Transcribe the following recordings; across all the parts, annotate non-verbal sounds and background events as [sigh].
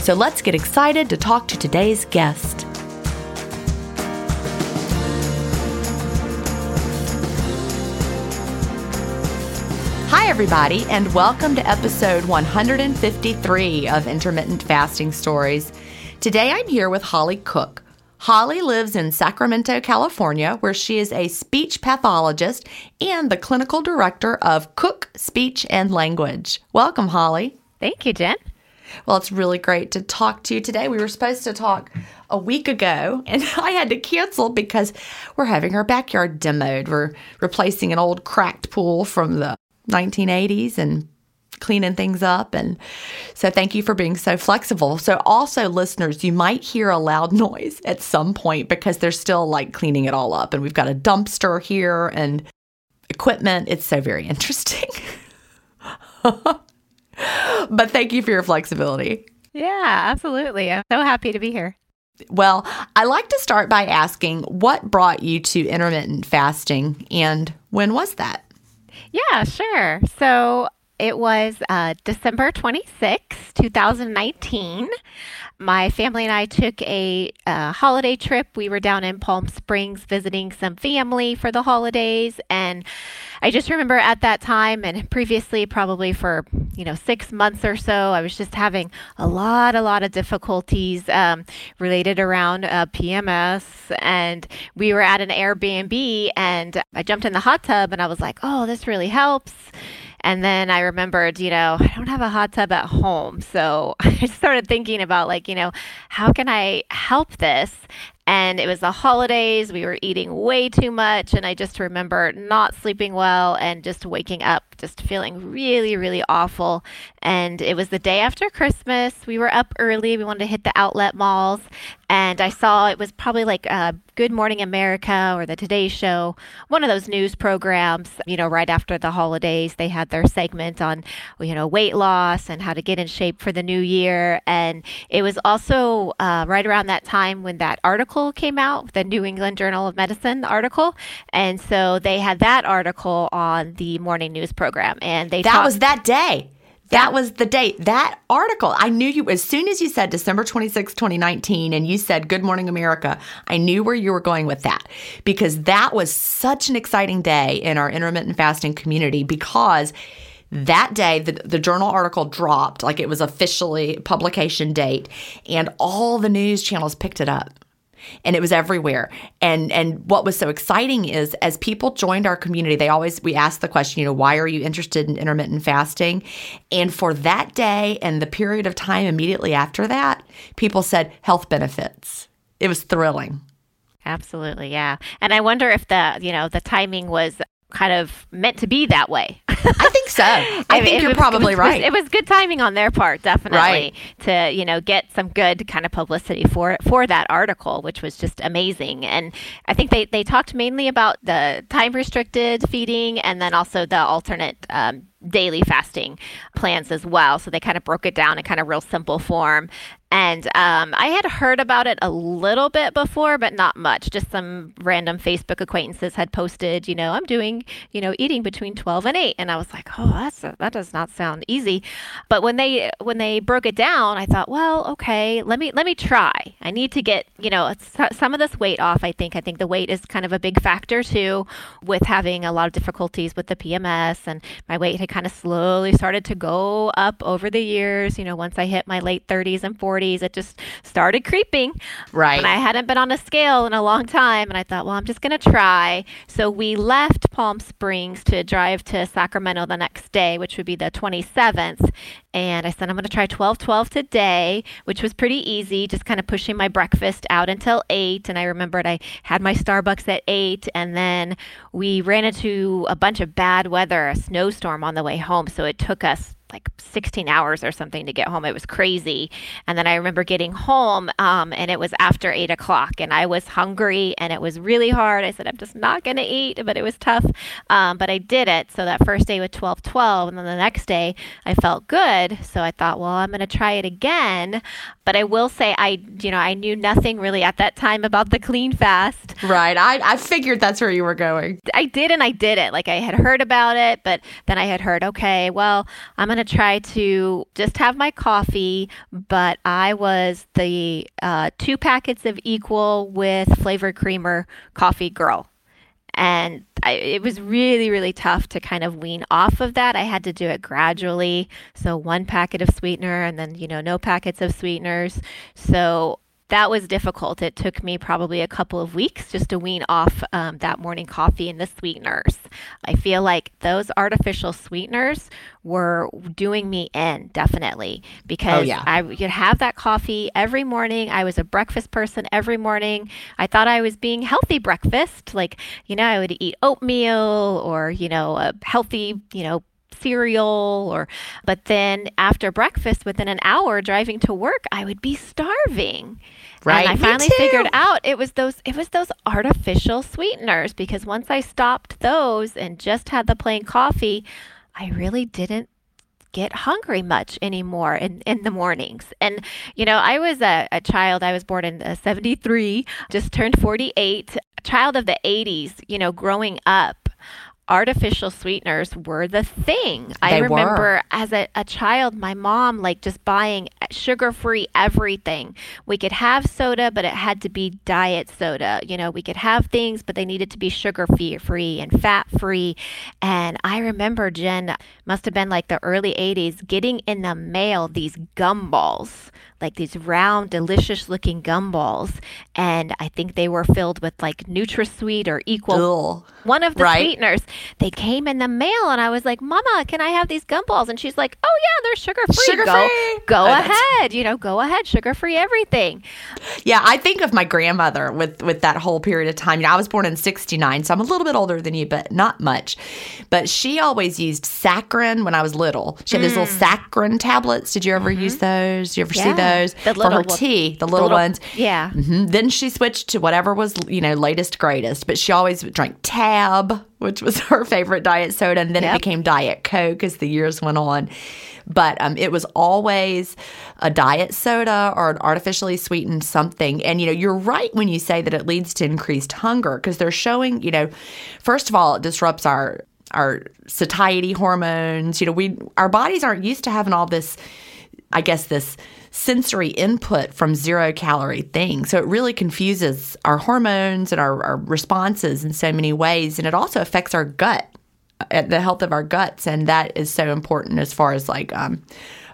So let's get excited to talk to today's guest. Hi, everybody, and welcome to episode 153 of Intermittent Fasting Stories. Today I'm here with Holly Cook. Holly lives in Sacramento, California, where she is a speech pathologist and the clinical director of Cook Speech and Language. Welcome, Holly. Thank you, Gin. Well, it's really great to talk to you today. We were supposed to talk a week ago, and [laughs] I had to cancel because we're having our backyard demoed. We're replacing an old cracked pool from the 1980s and cleaning things up. And so, thank you for being so flexible. So, also, listeners, you might hear a loud [laughs] noise at some point because they're still like cleaning it all up. And we've got a dumpster here and equipment. It's so very interesting. [laughs] [laughs] but thank you for your flexibility. Yeah, absolutely. I'm so happy to be here. Well, I like to start by asking what brought you to intermittent fasting and when was that? Yeah, sure. So it was uh, December 26, 2019 my family and I took a uh, holiday trip. We were down in Palm Springs visiting some family for the holidays. And I just remember at that time and previously, probably for, you know, six months or so, I was just having a lot, a lot of difficulties um, related around uh, PMS. And we were at an Airbnb and I jumped in the hot tub and I was like, oh, this really helps. And then I remembered, you know, I don't have a hot tub at home. So [laughs] I started thinking about, like, you know, how can I help this? And it was the holidays. We were eating way too much. And I just remember not sleeping well and just waking up, just feeling really, really awful. And it was the day after Christmas. We were up early. We wanted to hit the outlet malls. And I saw it was probably like uh, Good Morning America or the Today Show, one of those news programs, you know, right after the holidays. They had their segment on, you know, weight loss and how to get in shape for the new year. And it was also uh, right around that time when that article came out, the New England Journal of Medicine article. And so they had that article on the morning news program. And they That talked- was that day. That was the date. That article. I knew you as soon as you said December 26, 2019 and you said Good Morning America, I knew where you were going with that because that was such an exciting day in our intermittent fasting community because that day the, the journal article dropped like it was officially publication date and all the news channels picked it up and it was everywhere and and what was so exciting is as people joined our community they always we asked the question you know why are you interested in intermittent fasting and for that day and the period of time immediately after that people said health benefits it was thrilling Absolutely, yeah. And I wonder if the, you know, the timing was kind of meant to be that way. [laughs] i think so i, think it you're was- probably it was, right It was good timing on their part, definitely, Right. to you know get some good kind of publicity for for that article, which was just amazing. And I think they they talked mainly about the time restricted feeding and then also the alternate. Um, daily fasting plans as well so they kind of broke it down in kind of real simple form and um, i had heard about it a little bit before but not much just some random facebook acquaintances had posted you know i'm doing you know eating between 12 and 8 and i was like oh that's that does not sound easy. But when they when they broke it down i thought well okay let me let me try. I need to get you know some of this weight off i think. I think the weight is kind of a big factor too with having a lot of difficulties with the pms and my weight had kind of slowly started to go up over the years. You know once i hit my late 30s and 40s it just started creeping. Right. And I hadn't been on a scale in a long time. And I thought, well, I'm just going to try. So we left Palm Springs to drive to Sacramento the next day, which would be the 27th. And I said, I'm going to try 12 12 today, which was pretty easy, just kind of pushing my breakfast out until 8. And I remembered I had my Starbucks at 8. And then we ran into a bunch of bad weather, a snowstorm on the way home. So it took us like 16 hours or something to get home. It was crazy. And then I remember getting home um, and it was after eight o'clock and I was hungry and it was really hard. I said, I'm just not going to eat, but it was tough. Um, but I did it. So that first day with 12 12. And then the next day I felt good. So I thought, well, I'm going to try it again. But I will say, I, you know, I knew nothing really at that time about the clean fast. right I, I figured that's where you were going I did and I did it. Like I had heard about it, but then I had heard, okay, well, I'm going to try to just have my coffee, but I was the uh, two packets of equal with flavored creamer coffee girl. And I, it was really, really tough to kind of wean off of that. I had to do it gradually. So, one packet of sweetener and then, you know, no packets of sweeteners. So, that was difficult. It took me probably a couple of weeks just to wean off um, that morning coffee and the sweeteners. I feel like those artificial sweeteners were doing me in definitely because Oh, yeah. I would have that coffee every morning. I was a breakfast person every morning. I thought I was being healthy breakfast. Like, you know, I would eat oatmeal or, you know, a healthy, you know, cereal or but then after breakfast within an hour driving to work I would be starving. Right, And I finally figured out it was those it was those artificial sweeteners because once I stopped those and just had the plain coffee, I really didn't get hungry much anymore in, in the mornings. And, you know, I was a, a child, I was born in uh, 73, just turned 48, child of the 80s, you know, growing up. Artificial sweeteners were the thing. I They were. remember as a, a child, my mom like just buying sugar free everything. We could have soda, but it had to be diet soda. You know, we could have things, but they needed to be sugar free and fat free. And I remember, Gin, must have been like the early 80s, getting in the mail these gumballs, like these round, delicious looking gumballs. And I think they were filled with like NutraSweet or Equal Ugh. one of the Right. sweeteners. They came in the mail, and I was like, "Mama, can I have these gumballs?" And she's like, "Oh yeah, they're sugar free. Go, go Oh, ahead, you know, go ahead, sugar free everything. Yeah, I think of my grandmother with with that whole period of time. You know, I was born in '69, so I'm a little bit older than you, but not much. But she always used saccharin when I was little. She had mm. these little saccharin tablets. Did you ever mm-hmm. use those? Did you ever yeah. see those the for her tea? The little, the little ones. Yeah. Mm-hmm. Then she switched to whatever was you know latest greatest. But she always drank Tab, which was [laughs] her favorite diet soda, and then yep. it became Diet Coke as the years went on but um, it was always a diet soda or an artificially sweetened something. And, you know, you're right when you say that it leads to increased hunger because they're showing, you know, first of all, it disrupts our our satiety hormones. You know, we our bodies aren't used to having all this I guess this sensory input from zero calorie things. So it really confuses our hormones and our, our, responses in so many ways. And it also affects our gut the health of our guts, and that is so important as far as like um,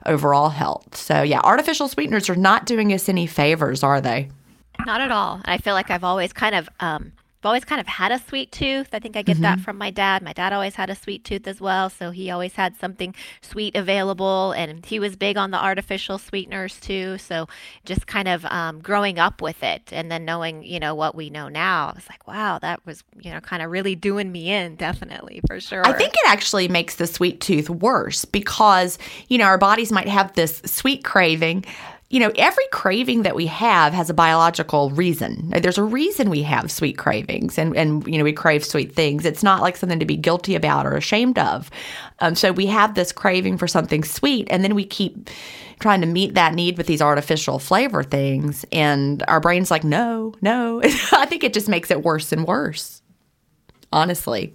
overall health. So yeah, artificial sweeteners are not doing us any favors, are they? Not at all. I feel like I've always kind of um, I've always kind of had a sweet tooth. I think I get mm-hmm. that from my dad. My dad always had a sweet tooth as well, so he always had something sweet available, and he was big on the artificial sweeteners too. So just kind of um, growing up with it, and then knowing you know what we know now, I was like, wow, that was you know kind of really doing me in, [laughs] definitely for sure. I think it actually makes the sweet tooth worse because you know our bodies might have this sweet craving you know, every craving that we have has a biological reason. There's a reason we have sweet cravings and, and you know, we crave sweet things. It's not like something to be guilty about or ashamed of. Um, so we have this craving for something sweet, and then we keep trying to meet that need with these artificial flavor things. And our brain's like, no, no. [laughs] I think it just makes it worse and worse, honestly.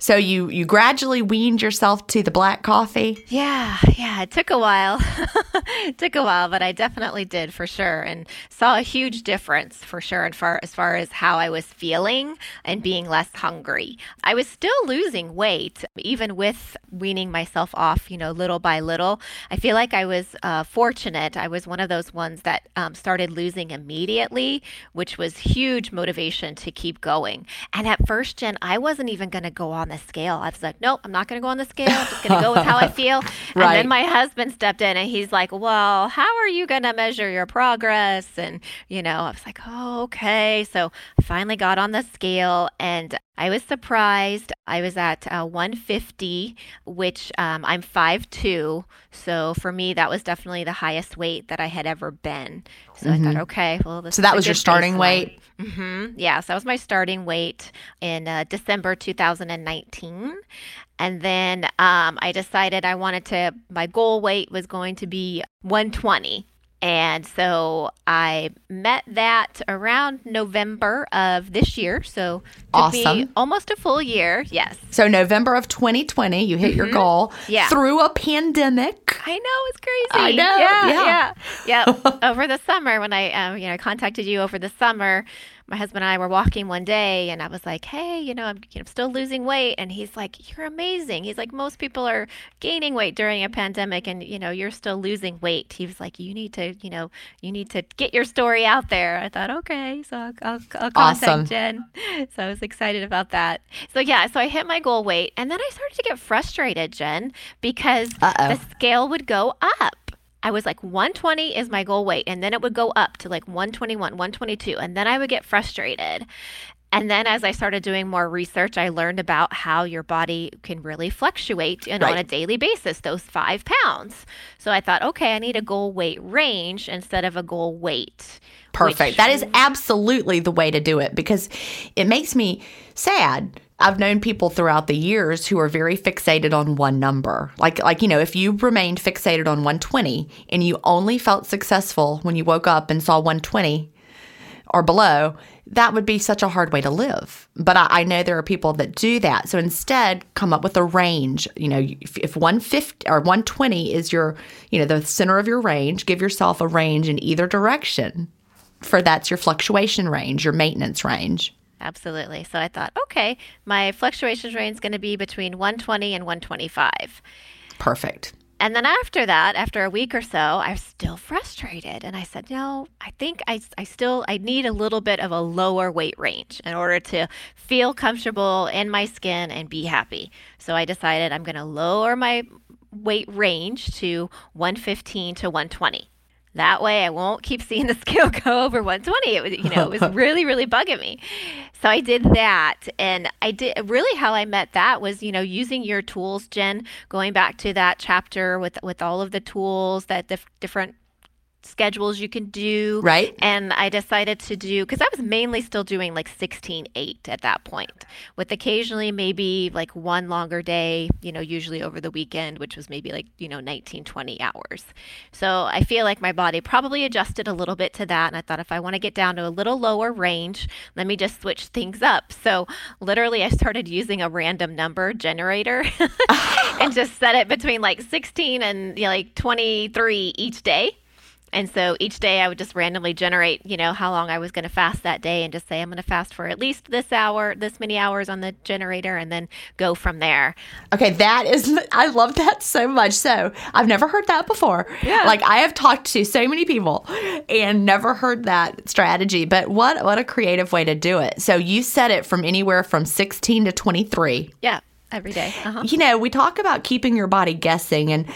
So you you gradually weaned yourself to the black coffee? Yeah, yeah, it took a while. it [laughs] took a while, but I definitely did for sure and saw a huge difference for sure and far as far as how I was feeling and being less hungry. I was still losing weight even with weaning myself off, you know, little by little. I feel like I was uh, fortunate. I was one of those ones that um, started losing immediately, which was huge motivation to keep going. And at first, Gin, I wasn't even going to go on on the scale. I was like, nope, I'm not going to go on the scale. I'm just going to go with how I [laughs] feel. And then my husband stepped in and he's like, well, how are you going to measure your progress? And, you know, I was like, oh, okay. So I finally got on the scale and I was surprised. I was at uh, 150, which um, I'm 5'2". So for me, that was definitely the highest weight that I had ever been. So I thought, okay, well, this Mm-hmm. So that was your starting baseline. weight? hmm Yes, that was my starting weight in uh, December 2019. And then um, I decided I wanted to, my goal weight was going to be 120. And so I met that around November of this year. So Awesome. almost a full year. Yes. So November of 2020, you hit your goal Mm-hmm. Yeah. through a pandemic. I know it's crazy. I know, Yeah, yeah. yeah, yeah. [laughs] over the summer, when I, um, you know, I contacted you over the summer, my husband and I were walking one day, and I was like, "Hey, you know, I'm, you know, still losing weight," and he's like, "You're amazing." He's like, "Most people are gaining weight during a pandemic, and you know, you're still losing weight." He was like, "You need to, you know, you need to get your story out there." I thought, okay, so I'll, I'll, I'll contact Awesome. Gin. [laughs] So I was excited about that. So yeah, so I hit my goal weight, and then I started to get frustrated, Gin, because Uh-oh. the scale would go up. I was like 120 is my goal weight and then it would go up to like 121, 122 and then I would get frustrated. And then as I started doing more research, I learned about how your body can really fluctuate and on a daily basis, those five pounds. So I thought, okay, I need a goal weight range instead of a goal weight. Perfect. which- That is absolutely the way to do it because it makes me sad. I've known people throughout the years who are very fixated on one number. Like like you know, if you remained fixated on 120 and you only felt successful when you woke up and saw 120 or below, that would be such a hard way to live. But I, I know there are people that do that. So instead, come up with a range. You know, if, if 150 or 120 is your, you know, the center of your range, give yourself a range in either direction. For that's your fluctuation range, your maintenance range. Absolutely. So I thought, okay, my fluctuations range is going to be between 120 and 125. Perfect. And then after that, after a week or so, I was still frustrated. And I said, no, I think I, I still, I need a little bit of a lower weight range in order to feel comfortable in my skin and be happy. So I decided I'm going to lower my weight range to 115 to 120. That way I won't keep seeing the [laughs] scale go over 120. It was, you know, it was [laughs] really, really bugging me. So I did that. And I did really how I met that was, you know, using your tools, Gin, going back to that chapter with, with all of the tools that dif- different schedules you can do. Right. And I decided to do, because I was mainly still doing like 16 8 at that point, with occasionally maybe like one longer day, you know, usually over the weekend, which was maybe like, you know, 19, 20 hours. So I feel like my body probably adjusted a little bit to that. And I thought if I want to get down to a little lower range, let me just switch things up. So literally, I started using a random number generator [laughs] [laughs] and just set it between like 16 and you know, like 23 each day. And so each day I would just randomly generate, you know, how long I was going to fast that day and just say, I'm going to fast for at least this hour, this many hours on the generator, and then go from there. Okay, that is, I love that so much. So I've never heard that before. Yeah. Like I have talked to so many people and never heard that strategy. But what what a creative way to do it. So you set it from anywhere from 16 to 23. Yeah, every day. Uh-huh. You know, we talk about keeping your body guessing and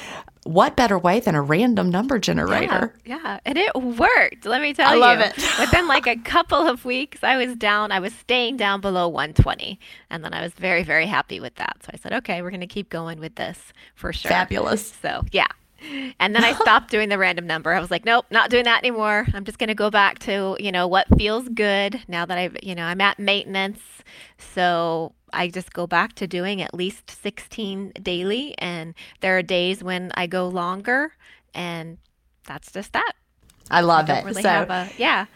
what better way than a random number generator? Yeah, yeah, and it worked. Let me tell I you. I love it. [laughs] Within like a couple of weeks, I was down. I was staying down below 120, and then I was very, very happy with that. So I said, okay, we're going to keep going with this for sure. Fabulous. So yeah. And then I [laughs] stopped doing the random number. I was like, nope, not doing that anymore. I'm just going to go back to, you know, what feels good now that I've, you know, I'm at maintenance. So I just go back to doing at least 16 daily. And there are days when I go longer. And that's just that. I love Don't it. really so a, yeah.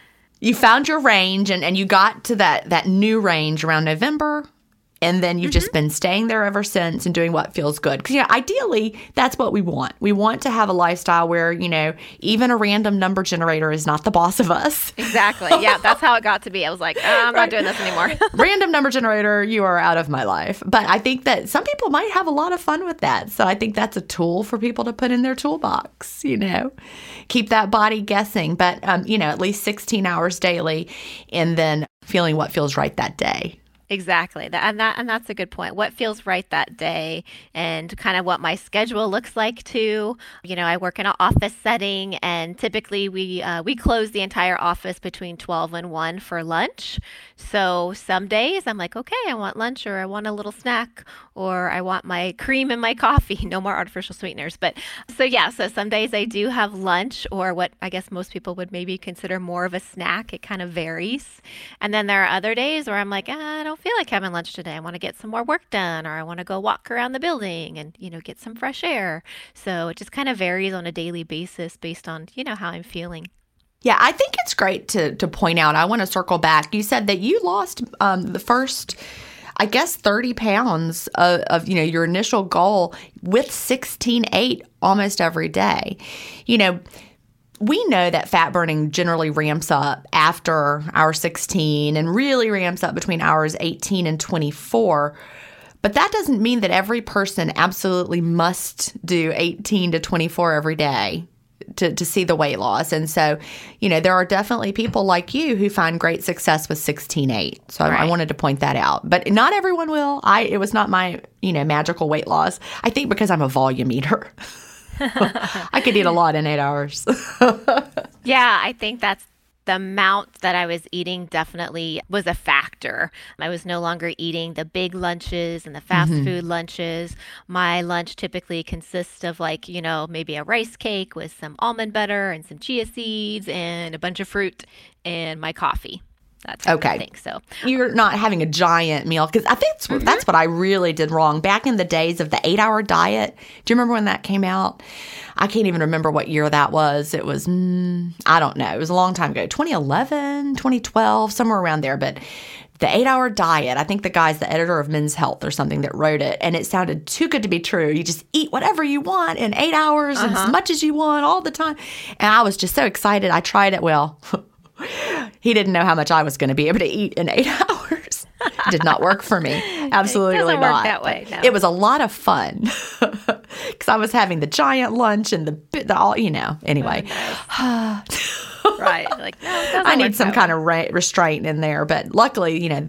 you found your range and, and you got to that that new range around November. And then you've Mm-hmm. just been staying there ever since and doing what feels good. Because, you know, ideally, that's what we want. We want to have a lifestyle where, you know, even a random number generator is not the boss of us. Exactly. Yeah. [laughs] That's how it got to be. I was like, "Ah, I'm not doing this anymore. [laughs] [laughs] random number generator, you are out of my life. But I think that some people might have a lot of fun with that. So I think that's a tool for people to put in their toolbox, you know, keep that body guessing. But, um, you know, at least 16 hours daily and then feeling what feels right that day. Exactly. And that and that's a good point. What feels right that day and kind of what my schedule looks like too. You know, I work in an office setting and typically we uh, we close the entire office between 12 and 1 for lunch. So some days I'm like, okay, I want lunch or I want a little snack or I want my cream in my coffee. [laughs] No more artificial sweeteners. But so yeah, so some days I do have lunch or what I guess most people would maybe consider more of a snack. It kind of varies. And then there are other days where I'm like, ah, I don't feel like having lunch today. I want to get some more work done or I want to go walk around the building and, you know, get some fresh air. So it just kind of varies on a daily basis based on, you know, how I'm feeling. Yeah, I think it's great to to point out. I want to circle back. You said that you lost um, the first, I guess, thirty pounds of, of, you know your initial goal with sixteen eight almost every day. You know, we know that fat burning generally ramps up after hour sixteen and really ramps up between hours eighteen and twenty four. But that doesn't mean that every person absolutely must do 18 to 24 every day to, to see the weight loss. And so, you know, there are definitely people like you who find great success with 16.8. So right. I, I, wanted to point that out. But not everyone will. I it was not my, you know, magical weight loss. I think because I'm a volume eater. [laughs] I could eat a lot in eight hours. [laughs] yeah, I think that's the amount that I was eating definitely was a factor. I was no longer eating the big lunches and the fast mm-hmm. food lunches. My lunch typically consists of like, you know, maybe a rice cake with some almond butter and some chia seeds and a bunch of fruit and my coffee. That's okay. Think, so you're not having a giant meal because I think that's, mm-hmm. that's what I really did wrong back in the days of the eight hour diet. Do you remember when that came out? I can't even remember what year that was. It was mm, I don't know. It was a long time ago, 2011, 2012, somewhere around there. But the eight hour diet. I think the guy's the editor of Men's Health or something that wrote it, and it sounded too good to be true. You just eat whatever you want in eight hours uh-huh. and as much as you want all the time. And I was just so excited. I tried it. Well, [laughs] he didn't know how much I was going to be able to eat in eight [laughs] hours. it did not work for me. [laughs] Absolutely not. that way. No. It was a lot of fun [laughs] because I was having the giant lunch and the, the all, you know. Anyway. Oh, nice. [sighs] right. Like no, I need some kind way. of re- restraint in there, but luckily, you know,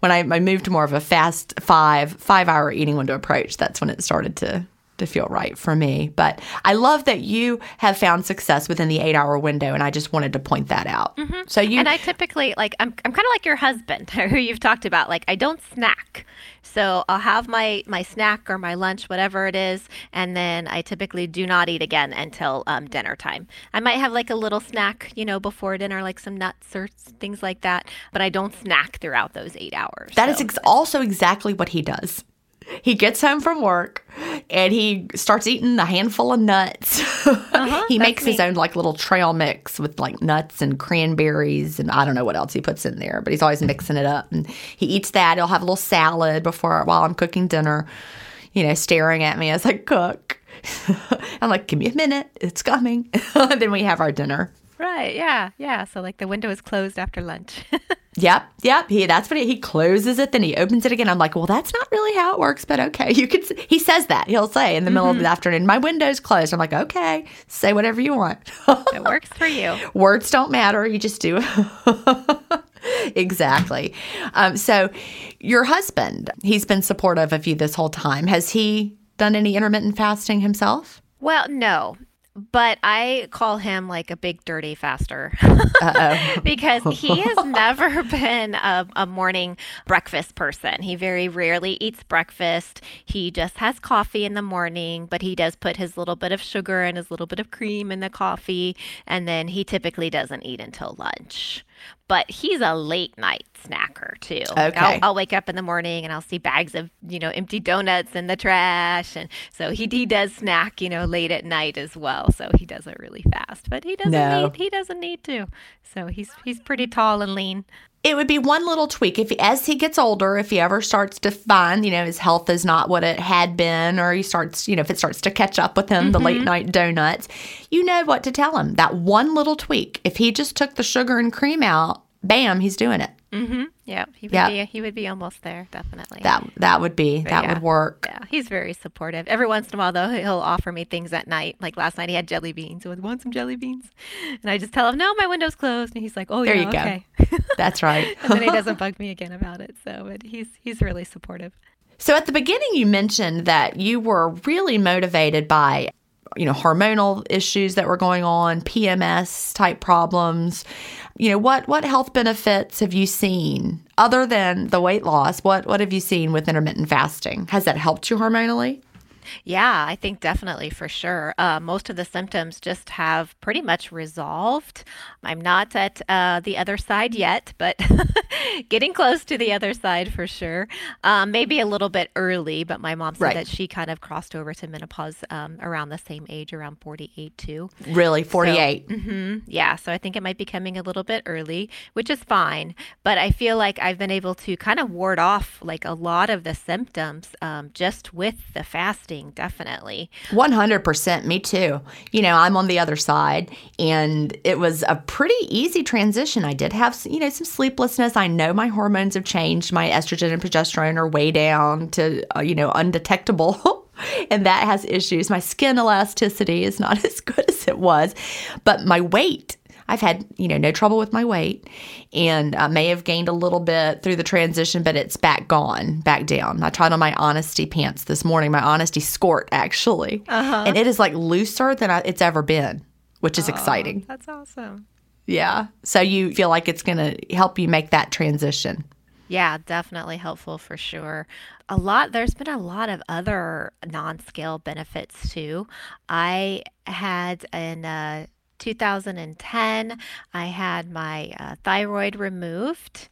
when I, I moved to more of a fast five five hour eating window approach, that's when it started to to feel right for me. But I love that you have found success within the eight hour window, and I just wanted to point that out. Mm-hmm. So you and I typically like I'm I'm kind of like your husband, [laughs] who you've talked about. Like I don't snack, so I'll have my my snack or my lunch, whatever it is, and then I typically do not eat again until um, dinner time. I might have like a little snack, you know, before dinner, like some nuts or things like that, but I don't snack throughout those eight hours. That so. is ex- also exactly what he does he gets home from work and he starts eating a handful of nuts. [laughs] Uh-huh, he makes me. his own like little trail mix with like nuts and cranberries and I don't know what else he puts in there, but he's always mixing it up. And he eats that. He'll have a little salad before while I'm cooking dinner, you know, staring at me as I cook. [laughs] I'm like, give me a minute, it's coming. [laughs] then we have our dinner. Right. Yeah. Yeah. So like the window is closed after lunch. Yep. Yep. He that's what he, he closes it, then he opens it again. I'm like, well, that's not really how it works, but okay. [laughs] You could. He says that he'll say in the middle mm-hmm. of the mm-hmm. afternoon, my window's closed. I'm like, okay, say whatever you want. it works for you. [laughs] Words don't matter. You just do. [laughs] exactly. Um, so, your husband, he's been supportive of you this whole time. Has he done any intermittent fasting himself? Well, no but I call him like a big dirty faster [laughs] because he has [laughs] never been a, a, morning breakfast person. He very rarely eats breakfast. He just has coffee in the morning, but he does put his little bit of sugar and his little bit of cream in the coffee. And then he typically doesn't eat until lunch but he's a late night snacker too. Okay. I'll, I'll, wake up in the morning and I'll see bags of you know empty donuts in the trash, and so he he does snack you know late at night as well. So he does it really fast, but he doesn't no. need he doesn't need to. So he's he's pretty tall and lean it would be one little tweak if as he gets older if he ever starts to find you know his health is not what it had been or he starts you know if it starts to catch up with him mm-hmm. the late mm-hmm. night donuts you know what to tell him that one little tweak if he just took the sugar and cream out bam he's doing it mm-hmm. Yeah, he would Yeah. be he would be almost there, definitely. That that would be that yeah. would work. yeah, he's very supportive. Every once in a while, though, he'll offer me things at night. Like last night, he had jelly beans. I want some jelly beans, and I just tell him, "No, my window's closed," and he's like, "Oh There yeah, you go. okay." [laughs] That's right. [laughs] and then he doesn't [laughs] bug me again about it. So, but he's he's really supportive. So at the beginning, you mentioned that you were really motivated by, you know, hormonal issues that were going on, PMS type problems. You know, what what health benefits have you seen other than the weight loss? What what have you seen with intermittent fasting? Has that helped you hormonally? Yeah, I think definitely for sure. Uh, most of the symptoms just have pretty much resolved. I'm not at uh, the other side yet, but [laughs] getting close to the other side for sure. Um, maybe a little bit early, but my mom said Right. that she kind of crossed over to menopause um, around the same age, around 48 too. Really, forty eight. hmm Yeah, so I think it might be coming a little bit early, which is fine. But I feel like I've been able to kind of ward off like a lot of the symptoms um, just with the fasting, definitely. One hundred percent. Me too. You know, I'm on the other side, and it was a pretty easy transition. I did have, you know, some sleeplessness. I know my hormones have changed. My estrogen and progesterone are way down to, uh, you know, undetectable. [laughs] And that has issues. My skin elasticity is not [laughs] as good as it was, but my weight, I've had, you know, no trouble with my weight and I may have gained a little bit through the transition, but it's back gone, back down. I tried on my honesty pants this morning, my honesty skirt actually, and it is like looser than I, it's ever been, which is exciting. That's awesome. Yeah. So you feel like it's going to help you make that transition. Yeah, definitely helpful for sure. A lot, there's been a lot of other non scale benefits too. I had an, uh, 2010, I had my uh, thyroid removed.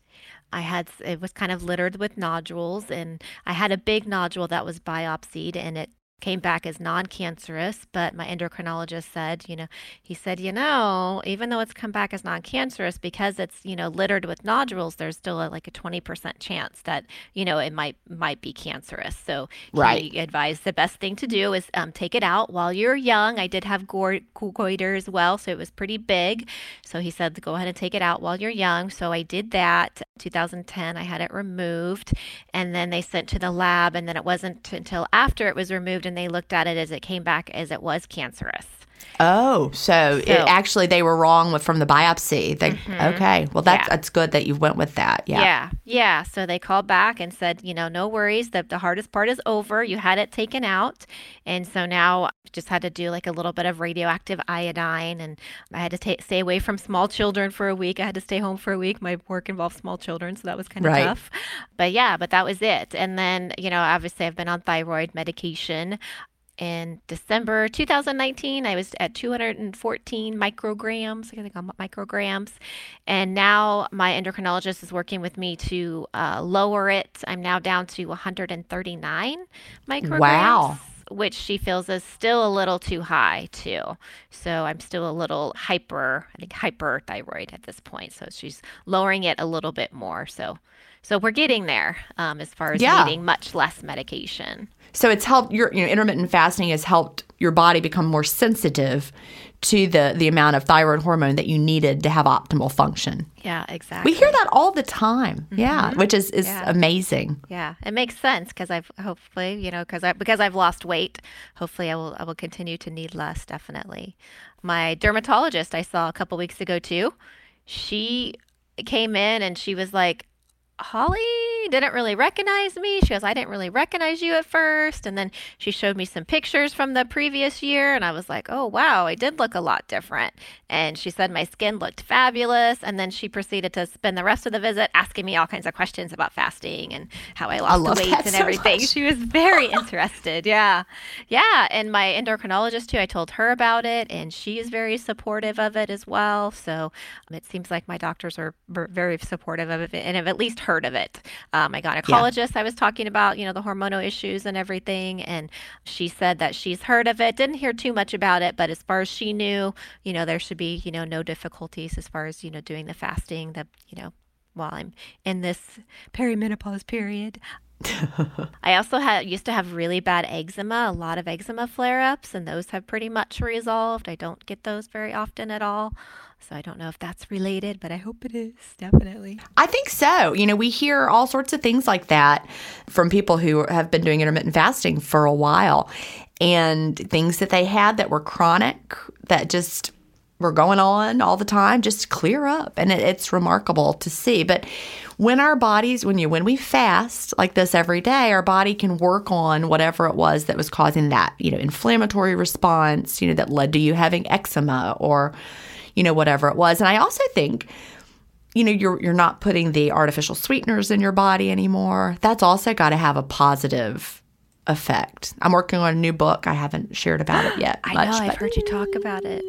I had it was kind of littered with nodules, and I had a big nodule that was biopsied, and it came back as non-cancerous. But my endocrinologist said, you know, he said, you know, even though it's come back as non-cancerous, because it's you know littered with nodules, there's still a, like a 20% chance that you know it might might be cancerous. So Right. he advised the best thing to do is um, take it out while you're young. I did have goiter as well, so it was pretty big. So he said go ahead and take it out while you're young. So I did that. 2010, I had it removed, and then they sent to the lab, and then it wasn't until after it was removed and they looked at it as it came back as it was cancerous. Oh, so, it actually they were wrong with from the biopsy. They, mm-hmm. Okay, well that's Yeah. that's good that you went with that. Yeah. Yeah, yeah. So they called back and said, you know, no worries. The, the hardest part is over. You had it taken out. And so now I just had to do like a little bit of radioactive iodine. And I had to ta- stay away from small children for a week. I had to stay home for a week. My work involved small children. So that was kind of Right. tough. But yeah, but that was it. And then, you know, obviously I've been on thyroid medication. In December 2019, I was at 214 micrograms. I think I'm micrograms. And now my endocrinologist is working with me to uh, lower it. I'm now down to 139 micrograms. Wow. Which she feels is still a little too high, too. So I'm still a little hyper, I think hyperthyroid at this point. So she's lowering it a little bit more. So, so we're getting there um, as far as Yeah. needing much less medication. So it's helped your you know intermittent fasting has helped your body become more sensitive to the the amount of thyroid hormone that you needed to have optimal function. Yeah, exactly. We hear that all the time. Yeah, which is is Yeah. amazing. Yeah, it makes sense because I've hopefully, you know, because I because I've lost weight. Hopefully, I will I will continue to need less. Definitely. My dermatologist I saw a couple weeks ago too. She came in and she was like, Holly didn't really recognize me. She goes, I didn't really recognize you at first. And then she showed me some pictures from the previous year. And I was like, oh, wow, I did look a lot different. And she said my skin looked fabulous. And then she proceeded to spend the rest of the visit asking me all kinds of questions about fasting and how I lost the weight and so everything. much. She was very interested. Yeah. Yeah. And my endocrinologist, too, I told her about it. And she is very supportive of it as well. So um, it seems like my doctors are ver- very supportive of it and have at least heard of it. Uh, my gynecologist, I was talking about, you know, the hormonal issues and everything. And she said that she's heard of it, didn't hear too much about it, but as far as she knew, you know, there should be, you know, no difficulties as far as, you know, doing the fasting, the, you know, while I'm in this perimenopause period. [laughs] I also had used to have really bad eczema, a lot of eczema flare-ups, and those have pretty much resolved. I don't get those very often at all. So I don't know if that's related, but I hope it is, definitely. I think so. You know, we hear all sorts of things like that from people who have been doing intermittent fasting for a while and things that they had that were chronic that just were going on all the time just clear up and it, it's remarkable to see but when our bodies when you when we fast like this every day our body can work on whatever it was that was causing that you know inflammatory response you know that led to you having eczema or you know whatever it was and i also think you know you're you're not putting the artificial sweeteners in your body anymore that's also got to have a positive effect i'm working on a new book i haven't shared about it yet [gasps] I much, know, I've but- heard you talk about it.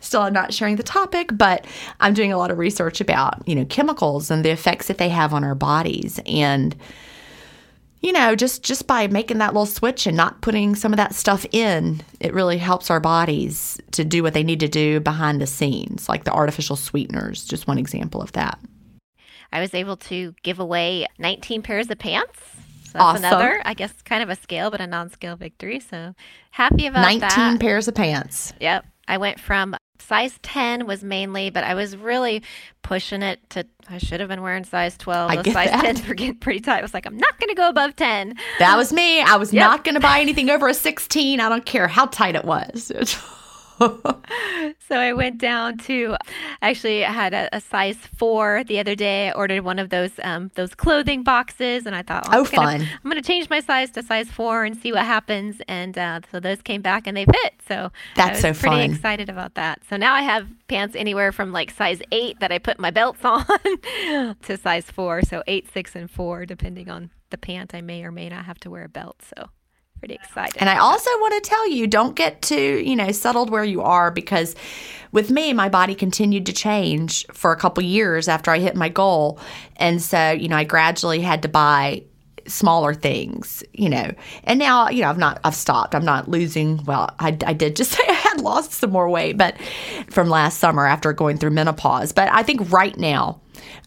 still I'm not sharing the topic, but I'm doing a lot of research about, you know, chemicals and the effects that they have on our bodies. And, you know, just just by making that little switch and not putting some of that stuff in, it really helps our bodies to do what they need to do behind the scenes, like the artificial sweeteners, just one example of that. I was able to give away 19 pairs of pants. So that's Awesome. another, I guess, kind of a scale, but a non-scale victory. So happy about 19 that. pairs of pants. Yep. I went from size 10 was mainly, but I was really pushing it to, I should have been wearing size 12. I Those get size that. 10s were getting pretty tight. I was like, I'm not going to go above 10. That was me. I was Yep. not going to buy anything over a 16. I don't care how tight it was. [laughs] [laughs] So I went down to, actually, I had a, a size four the other day. I ordered one of those um, those clothing boxes, and I thought, Oh, I'm gonna, fun. I'm going to change my size to size four and see what happens. And uh, so those came back and they fit. So That's so pretty fun. excited about that. So now I have pants anywhere from like size eight that I put my belts [laughs] on to size four. So eight, six, and four, depending on the pant. I may or may not have to wear a belt. So pretty excited. And I also want to tell you, don't get too, you know, settled where you are because with me, my body continued to change for a couple years after I hit my goal. And so, you know, I gradually had to buy smaller things, you know. And now, you know, I've not, I've stopped. I'm not losing. Well, I, I did just [laughs] say I had lost some more weight, but from last summer after going through menopause. But I think right now,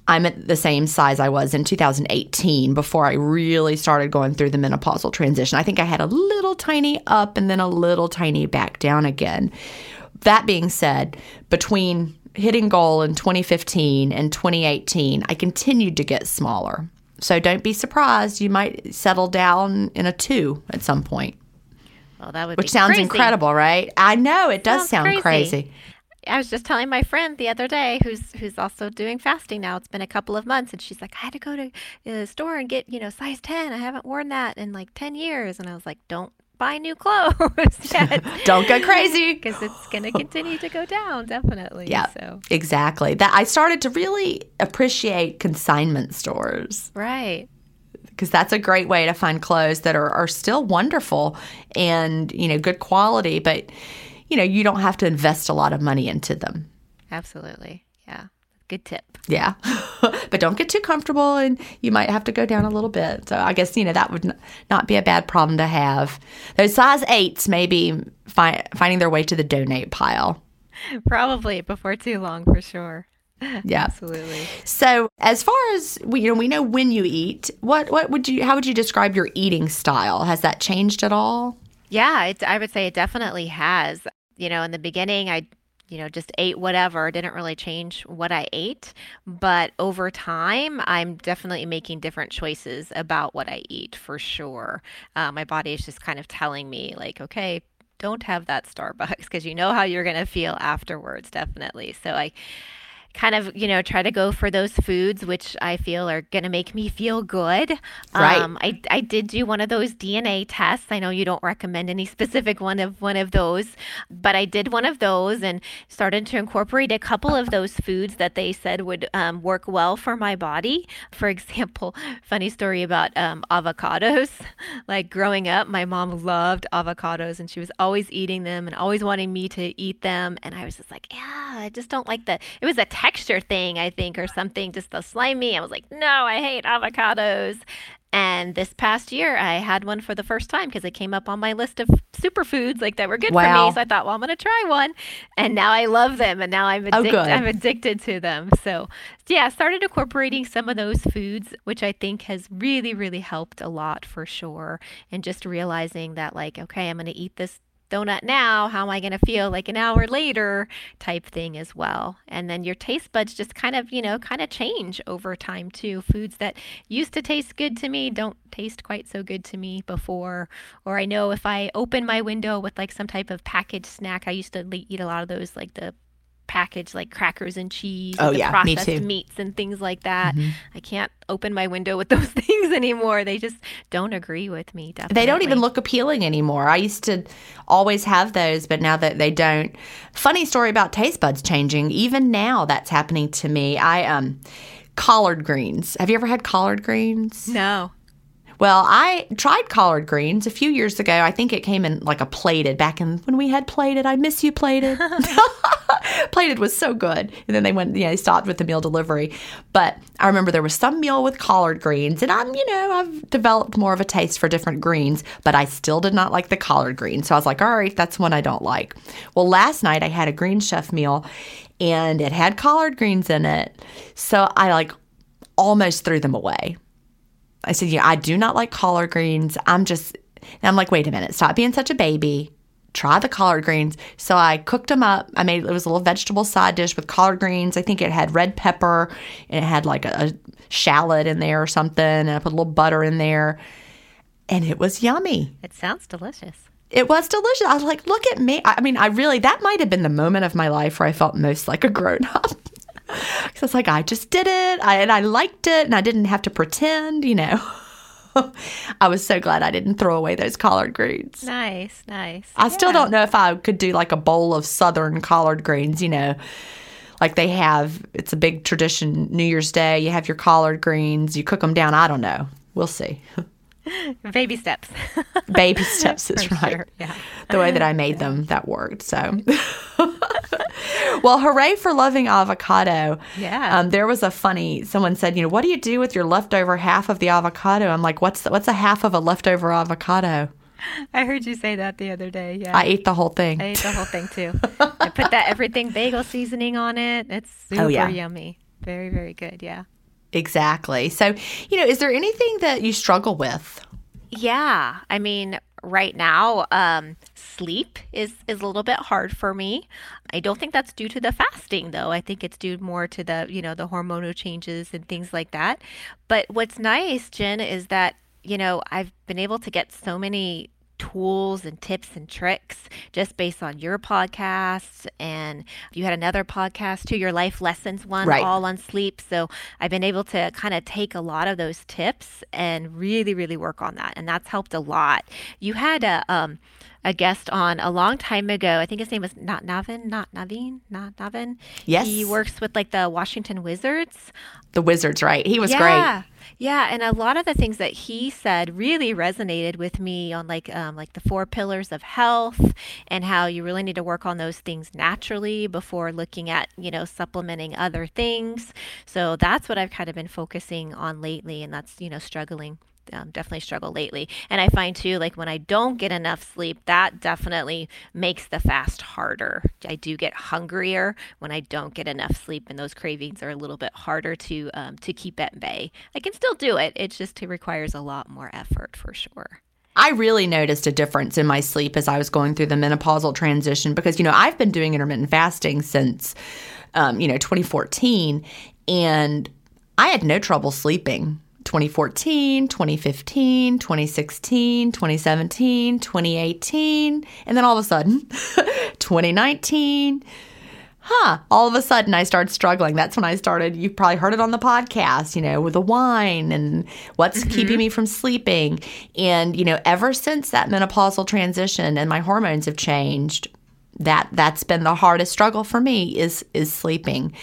I'm at the same size I was in 2018 before I really started going through the menopausal transition. I think I had a little tiny up and then a little tiny back down again. That being said, between hitting goal in 2015 and 2018, I continued to get smaller. So don't be surprised. You might settle down in a two at some point, well, that would which sounds crazy. incredible, right? I know it does Sounds sound crazy. crazy. I was just telling my friend the other day, who's who's also doing fasting now. It's been a couple of months, and she's like, "I had to go to the store and get you know size ten. I haven't worn that in like ten years." And I was like, "Don't buy new clothes [laughs] yet, [laughs] Don't go crazy. because it's going to continue to go down, definitely." Yeah, So exactly. That I started to really appreciate consignment stores right. because that's a great way to find clothes that are, are still wonderful and you know good quality, but you know you don't have to invest a lot of money into them. Absolutely. Yeah. Good tip. Yeah, [laughs] but don't get too comfortable, and you might have to go down a little bit. So I guess you know that would n- not be a bad problem to have. Those size eights may be fi- finding their way to the donate pile. [laughs] Probably before too long, for sure. [laughs] Yeah. Absolutely. So, as far as we, you know, we know when you eat. What what would you? How would you describe your eating style? Has that changed at all? Yeah, it, I would say it definitely has. You know, in the beginning, I, you know, just ate whatever, didn't really change what I ate. But over time, I'm definitely making different choices about what I eat for sure. Uh, my body is just kind of telling me, like, okay, don't have that Starbucks because you know how you're going to feel afterwards, definitely. So I, kind of you know try to go for those foods which i feel are going to make me feel good. Right. um, I, I did do one of those dna tests. I know you don't recommend any [laughs] specific one of one of those but i did one of those and started to incorporate a couple of those foods that they said would um, work well for my body. For [laughs] example funny story about um, avocados. [laughs] Like growing up my mom loved avocados and she was always eating them and always wanting me to eat them. And i was just like yeah i just don't like the it was a texture thing i think or something just the slimy i was like no i hate avocados And this past year, I had one for the first time because it came up on my list of superfoods like that were good for me. So I thought, well, I'm going to try one, and now I love them, and now I'm Oh, addicted. good. I'm addicted to them. So yeah, I started incorporating some of those foods, which I think has really, really helped a lot for sure. And just realizing that, like, okay, I'm going to eat this donut now. How am I going to feel like an hour later? Type thing as well. And then your taste buds just kind of, you know, kind of change over time too. Foods that used to taste good to me don't taste quite so good to me before. Or I know if I open my window with like some type of packaged snack, I used to eat a lot of those, like the packaged like crackers and cheese, Oh, and yeah, me processed too. meats and things like that. Mhm. I can't open my window with [laughs] those things anymore. They just don't agree with me. Definitely. They don't even look appealing anymore. I used to always have those, but now that they don't. Funny story about taste buds changing. Even now, that's happening to me. I um collard greens. Have you ever had collard greens? No. Well, I tried collard greens a few years ago. I think it came in like a plated back in when we had plated. I miss you, plated. [laughs] plated was so good. And then they went, you know, they stopped with the meal delivery. But I remember there was some meal with collard greens, and I'm, you know, I've developed more of a taste for different greens, but I still did not like the collard greens. So I was like, all right, that's one I don't like. Well, last night I had a green chef meal and it had collard greens in it. So I like almost threw them away. I said, Yeah, I do not like collard greens. I'm just, and I'm like, Wait a minute, stop being such a baby. Try the collard greens. So I cooked them up. I made it was a little vegetable side dish with collard greens. I think it had red pepper and it had like a, a shallot in there or something. And I put a little butter in there. And it was yummy. It sounds delicious. It was delicious. I was like, look at me. I I mean, I really, that might have been the moment of my life where I felt most like a grown up. Because it's like, I just did it I, and I liked it and I didn't have to pretend, you know. [laughs] I was so glad I didn't throw away those collard greens. Nice, nice. I still don't know if I could do like a bowl of southern collard greens, you know, like they have. It's a big tradition. New Year's Day, you have your collard greens, you cook them down. I don't know. We'll see. [laughs] Baby steps. Baby steps is [laughs] For right. sure, yeah. The way that I made them, that worked. So, [laughs] well, hooray for loving avocado. Yeah. Um, there was a funny. Someone said, you know, what do you do with your leftover half of the avocado? I'm like, what's the, what's a half of a leftover avocado? I heard you say that the other day. Yeah. I ate the whole thing. I ate the whole thing too. [laughs] I put that everything bagel seasoning on it. It's super Oh, yeah. yummy. Very, very good. Yeah. Exactly. So, you know, is there anything that you struggle with? Yeah, I mean, right now, um, sleep is is a little bit hard for me. I don't think that's due to the fasting, though. I think it's due more to the you know the hormonal changes and things like that. But what's nice, Gin, is that you know I've been able to get so many tools and tips and tricks just based on your podcasts and you had another podcast too your life lessons one Right. all on sleep so i've been able to kind of take a lot of those tips and really really work on that and that's helped a lot you had a um a guest on a long time ago. I think his name was not Navin, not Navin, not Navin. Yes. He works with like the Washington Wizards. The Wizards, right? He was great. Yeah. And a lot of the things that he said really resonated with me on like um, like the four pillars of health and how you really need to work on those things naturally before looking at you know supplementing other things. So that's what I've kind of been focusing on lately, and that's you know struggling. Um, definitely struggle lately, and I find too like when I don't get enough sleep, that definitely makes the fast harder. I do get hungrier when I don't get enough sleep, and those cravings are a little bit harder to um, to keep at bay. I can still do it. It just requires a lot more effort for sure. I really noticed a difference in my sleep as I was going through the menopausal transition because, you know, I've been doing intermittent fasting since, um, you know, 2014, and I had no trouble sleeping. 2014, 2015, 2016, 2017, 2018, and then all of a sudden, [laughs] 2019, huh, all of a sudden I started struggling. That's when I started, You've probably heard it on the podcast, you know, with the wine and what's mm-hmm. keeping me from sleeping. And, you know, ever since that menopausal transition and my hormones have changed, that that's been the hardest struggle for me is is sleeping.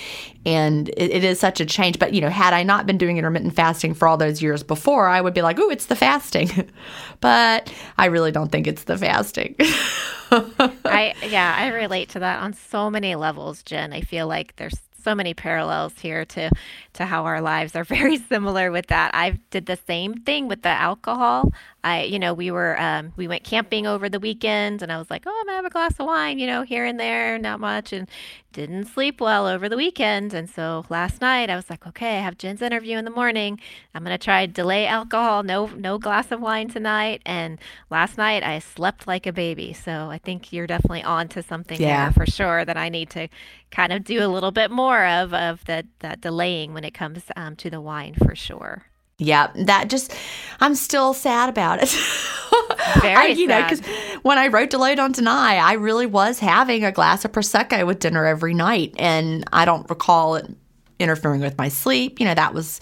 And it, it is such a change. But you know had i not been doing intermittent fasting for all those years before i would be like oh it's the fasting. [laughs] But i really don't think it's the fasting. [laughs] I yeah, I relate to that on so many levels, Gin. I feel like there's so many parallels here to to how our lives are [laughs] very similar with that. I did the same thing with the alcohol. I, you know, we were um, we went camping over the weekend, and I was like, oh, I'm gonna have a glass of wine, you know, here and there, not much, and didn't sleep well over the weekend. And so last night I was like, okay, I have Gin's interview in the morning. I'm gonna try delay alcohol, no no glass of wine tonight. And last night I slept like a baby. So I think you're definitely on to something yeah. there for sure that I need to kind of do a little bit more of of the that delaying when it comes um, to the wine for sure. Yeah, that just, I'm still sad about it. [laughs] [laughs] Very I, you sad. know, because when I wrote Delay Don't Deny, I really was having a glass of Prosecco with dinner every night. And I don't recall it interfering with my sleep. You know, that was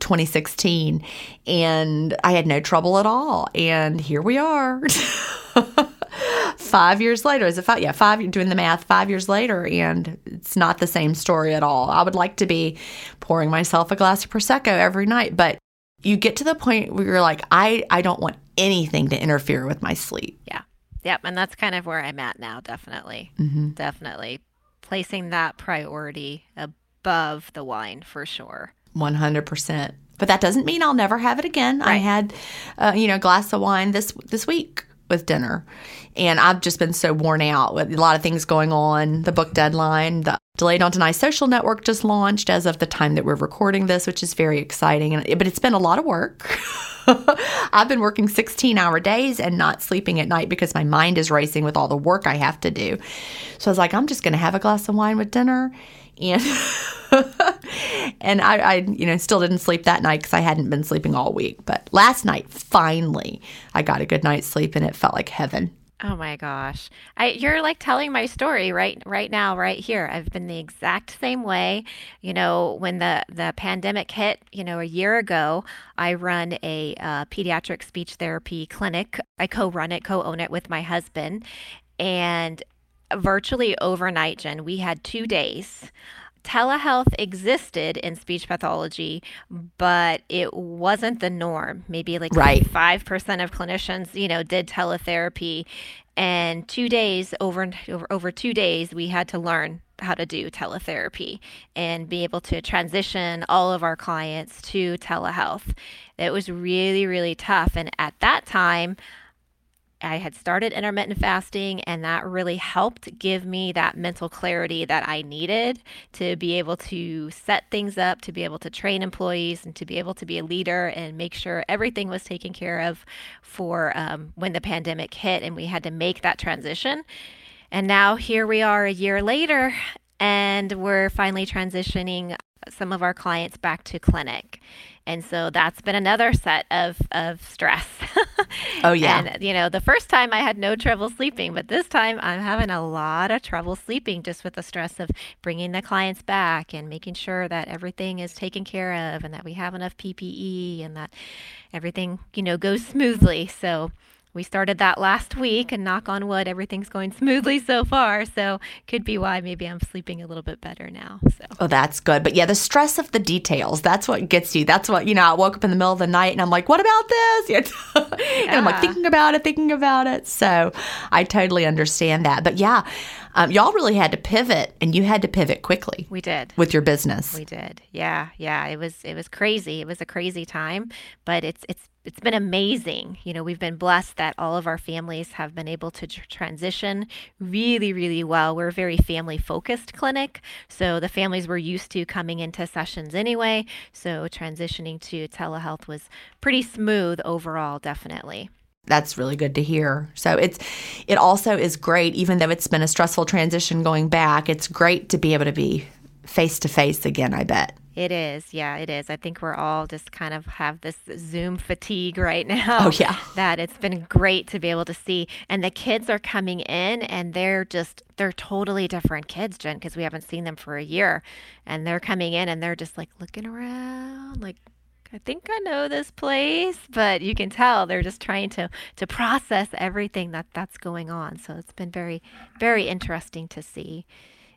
2016. And I had no trouble at all. And here we are. [laughs] five years later, is it five? Yeah, five, doing the math, five years later, and it's not the same story at all. I would like to be pouring myself a glass of Prosecco every night, but you get to the point where you're like, I, I don't want anything to interfere with my sleep. Yeah. Yep. And that's kind of where I'm at now, definitely. Mm-hmm. Definitely. Placing that priority above the wine for sure. 100%. But that doesn't mean I'll never have it again. Right. I had, uh, you know, a glass of wine this this week with dinner. And I've just been so worn out with a lot of things going on. The book deadline, the Delay Don't Deny social network just launched as of the time that we're recording this, which is very exciting. But it's been a lot of work. [laughs] [laughs] I've been working 16 hour days and not sleeping at night because my mind is racing with all the work I have to do. So I was like, I'm just going to have a glass of wine with dinner. And [laughs] and I, I, you know, still didn't sleep that night because I hadn't been sleeping all week. But last night, finally, I got a good night's sleep, and it felt like heaven. Oh my gosh. I you're like telling my story right right now right here. I've been the exact same way. You know, when the the pandemic hit, you know, a year ago, I run a uh, pediatric speech therapy clinic. I co-run it, co-own it with my husband, and virtually overnight, Gin, we had 2 days telehealth existed in speech pathology, but it wasn't the norm. Maybe like right. 5% of clinicians, you know, did teletherapy. And two days over, over over two days, we had to learn how to do teletherapy and be able to transition all of our clients to telehealth. It was really, really tough. And at that time, I had started intermittent fasting, and that really helped give me that mental clarity that I needed to be able to set things up, to be able to train employees, and to be able to be a leader and make sure everything was taken care of for um, when the pandemic hit and we had to make that transition. And now here we are a year later, and we're finally transitioning some of our clients back to clinic. And so that's been another set of, of stress. [laughs] oh, yeah. And, you know, the first time I had no trouble sleeping, but this time I'm having a lot of trouble sleeping just with the stress of bringing the clients back and making sure that everything is taken care of and that we have enough PPE and that everything, you know, goes smoothly. So, we started that last week and knock on wood everything's going smoothly so far so could be why maybe i'm sleeping a little bit better now so. Oh that's good. But yeah the stress of the details that's what gets you. That's what you know i woke up in the middle of the night and i'm like what about this? Yeah, [laughs] and i'm like thinking about it thinking about it. So i totally understand that. But yeah um, y'all really had to pivot and you had to pivot quickly we did with your business we did yeah yeah it was it was crazy it was a crazy time but it's it's it's been amazing. You know, we've been blessed that all of our families have been able to tr- transition really, really well. We're a very family focused clinic. So the families were used to coming into sessions anyway. So transitioning to telehealth was pretty smooth overall, definitely. That's really good to hear. So it's it also is great even though it's been a stressful transition going back. It's great to be able to be face to face again, I bet. It is. Yeah, it is. I think we're all just kind of have this Zoom fatigue right [laughs] now. Oh, yeah. That it's been great to be able to see. And the kids are coming in and they're just, they're totally different kids, Gin, because we haven't seen them for a year. And they're coming in and they're just like looking around, like, I think I know this place, but you can tell they're just trying to to process everything that that's going on. So it's been very, very interesting to see,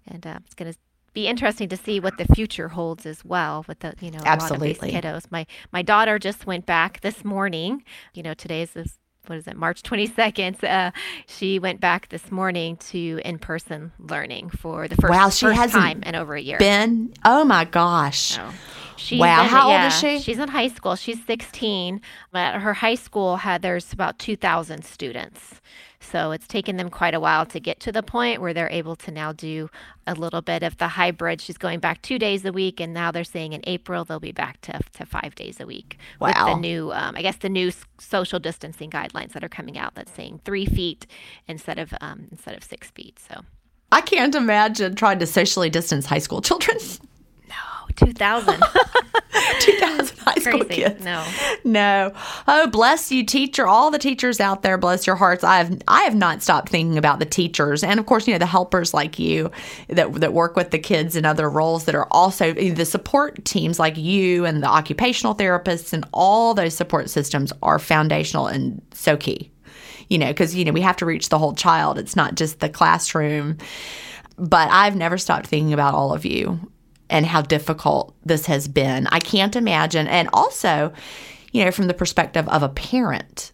and uh, it's going to be interesting to see what the future holds as well with the you know absolutely kiddos. My my daughter just went back this morning. You know today's this what is it, March 22nd, uh, she went back this morning to in person learning for the first, wow, she hasn't time in over a year. Been, oh my gosh. So wow, in- how yeah, old is she? She's in high school. She's 16. But her high school had, there's about 2,000 students. So it's taken them quite a while to get to the point where they're able to now do a little bit of the hybrid. She's going back two days a week, and now they're saying in April they'll be back to, to five days a week wow. with the new, um, I guess, the new social distancing guidelines that are coming out that's saying three feet instead of um, instead of six feet. So I can't imagine trying to socially distance high school children. [laughs] oh, [laughs] 2,000. 2,000 high school kids. No. No. Oh, bless you, teacher. All the teachers out there, bless your hearts. I have I have not stopped thinking about the teachers, and of course, you know the helpers like you that that work with the kids in other roles that are also eh, the support teams like you and the occupational therapists and all those support systems are foundational and so key. You know, because you know we have to reach the whole child. It's not just the classroom. But I've never stopped thinking about all of you and how difficult this has been. I can't imagine. And also, you know, from the perspective of a parent,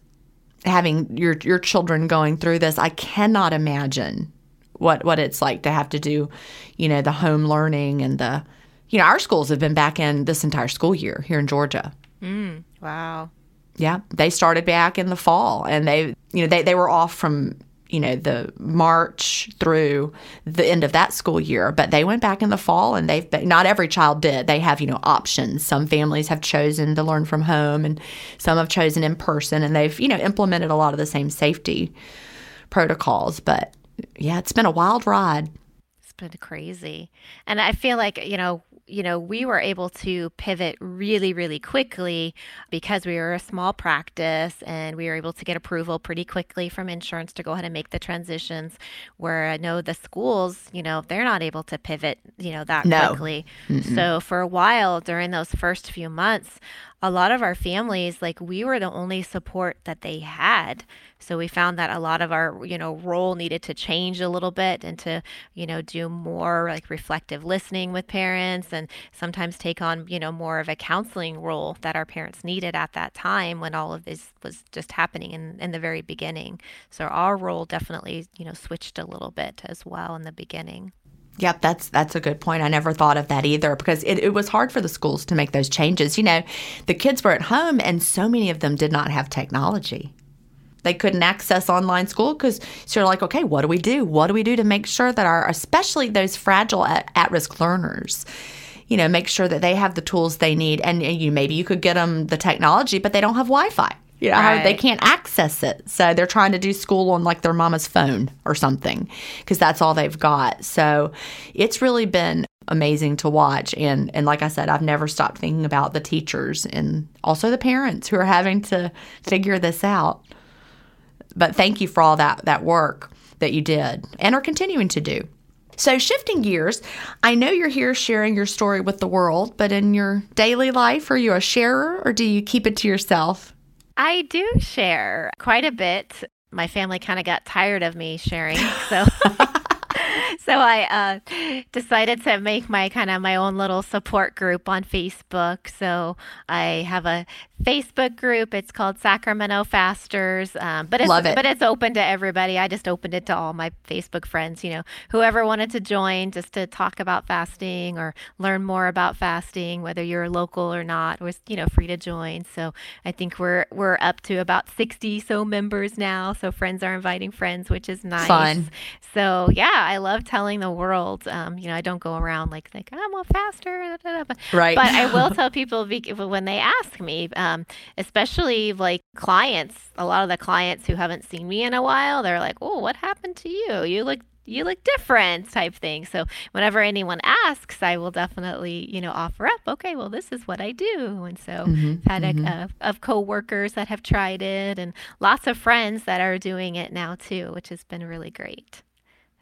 having your your children going through this, I cannot imagine what what it's like to have to do, you know, the home learning and the you know, our schools have been back in this entire school year here in Georgia. Mm, Wow. Yeah, they started back in the fall, and they, you know, they they were off from you know the March through the end of that school year, but they went back in the fall, and they've been, not every child did. They have you know options. Some families have chosen to learn from home, and some have chosen in person, and they've you know implemented a lot of the same safety protocols. But yeah, it's been a wild ride. It's been crazy. And I feel like, you know, you know, we were able to pivot really, really quickly because we were a small practice and we were able to get approval pretty quickly from insurance to go ahead and make the transitions. Where I know the schools, you know, they're not able to pivot, you know, that No. quickly. So for a while during those first few months, a lot of our families, like we were the only support that they had. So we found that a lot of our, you know, role needed to change a little bit and to, you know, do more like reflective listening with parents and sometimes take on, you know, more of a counseling role that our parents needed at that time when all of this was just happening in, in the very beginning. So our role definitely, you know, switched a little bit as well in the beginning. Yep, that's that's a good point. I never thought of that either because it, it was hard for the schools to make those changes. You know, the kids were at home and so many of them did not have technology. They couldn't access online school because so you're like, okay, what do we do? What do we do to make sure that our, especially those fragile at risk learners, you know, make sure that they have the tools they need. And you maybe you could get them the technology, but they don't have Wi-Fi. You know, how they can't access it. So they're trying to do school on like their mama's phone or something because that's all they've got. So it's really been amazing to watch. And, and like I said, I've never stopped thinking about the teachers and also the parents who are having to figure this out. But thank you for all that, that work that you did and are continuing to do. So, shifting gears, I know you're here sharing your story with the world, but in your daily life, are you a sharer or do you keep it to yourself? I do share quite a bit. My family kind of got tired of me sharing, so [laughs] [laughs] [laughs] so I uh, decided to make my kind of my own little support group on Facebook. So I have a Facebook group. It's called Sacramento Fasters, um, but it's Love it. but it's open to everybody. I just opened it to all my Facebook friends. You know, whoever wanted to join, just to talk about fasting or learn more about fasting, whether you're local or not, was you know free to join. So I think we're we're up to about sixty so members now. So friends are inviting friends, which is nice. Fun. So yeah, I love telling the world. Um, you know, I don't go around like like I'm a faster, da, da, da, Right. but I will [laughs] tell people when they ask me, um, especially like clients. A lot of the clients who haven't seen me in a while, they're like, "Oh, what happened to you? You look." You look different, type thing. So whenever anyone asks, I will definitely, you know, offer up. Okay, well, this is what I do, and so Mhm, I've had a, a, of coworkers that have tried it, and lots of friends that are doing it now too, which has been really great.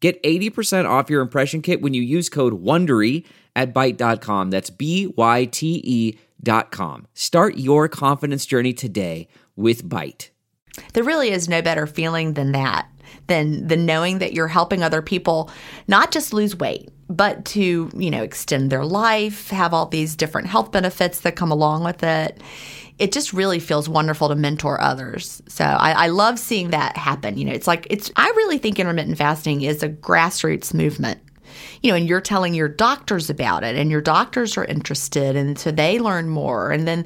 Get 80% off your impression kit when you use code WONDERY at Byte.com. That's B Y T E dot com. Start your confidence journey today with Byte. There really is no better feeling than that, than the knowing that you're helping other people not just lose weight, but to, you know, extend their life, have all these different health benefits that come along with it. It just really feels wonderful to mentor others. So I, I love seeing that happen. You know, it's like it's I really think intermittent fasting is a grassroots movement you know, and you're telling your doctors about it, and your doctors are interested, and so they learn more, and then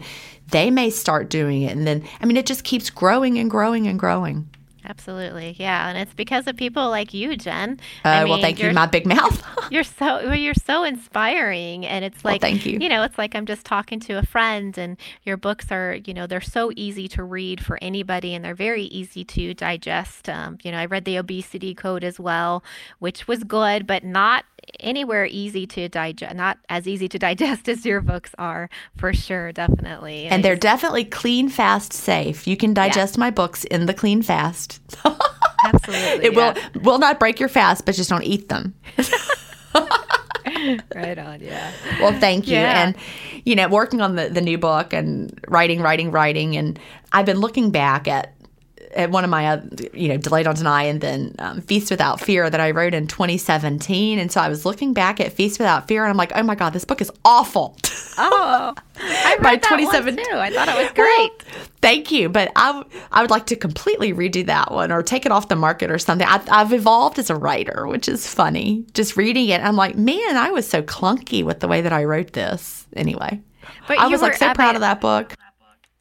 they may start doing it. And then, I mean, it just keeps growing and growing and growing. Absolutely, yeah, and it's because of people like you, Gin. Uh, I mean, well, thank you, my big mouth. [laughs] you're so well, you're so inspiring, and it's like well, thank you. You know, it's like I'm just talking to a friend, and your books are, you know, they're so easy to read for anybody, and they're very easy to digest. Um, you know, I read the obesity code as well, which was good, but not anywhere easy to digest, not as easy to [laughs] digest as your books are, for sure, definitely. And, and they're definitely clean, fast, safe. You can digest yeah. my books in the clean fast. [laughs] Absolutely. It yeah. will will not break your fast, but just don't eat them. [laughs] right on, yeah. Well, thank you. Yeah. And you know, working on the the new book and writing, writing, writing, and I've been looking back at at one of my, uh, you know, Delay Don't Deny and then um, Feast Without Fear that I wrote in 2017. And so I was looking back at Feast Without Fear and I'm like, oh my God, this book is awful. Oh, [laughs] I read that one too. I thought it was great. Well, thank you. But I, I would like to completely redo that one or take it off the market or something. I, I've evolved as a writer, which is funny. Just reading it, I'm like, man, I was so clunky with the way that I wrote this. Anyway. But I was like so proud of that book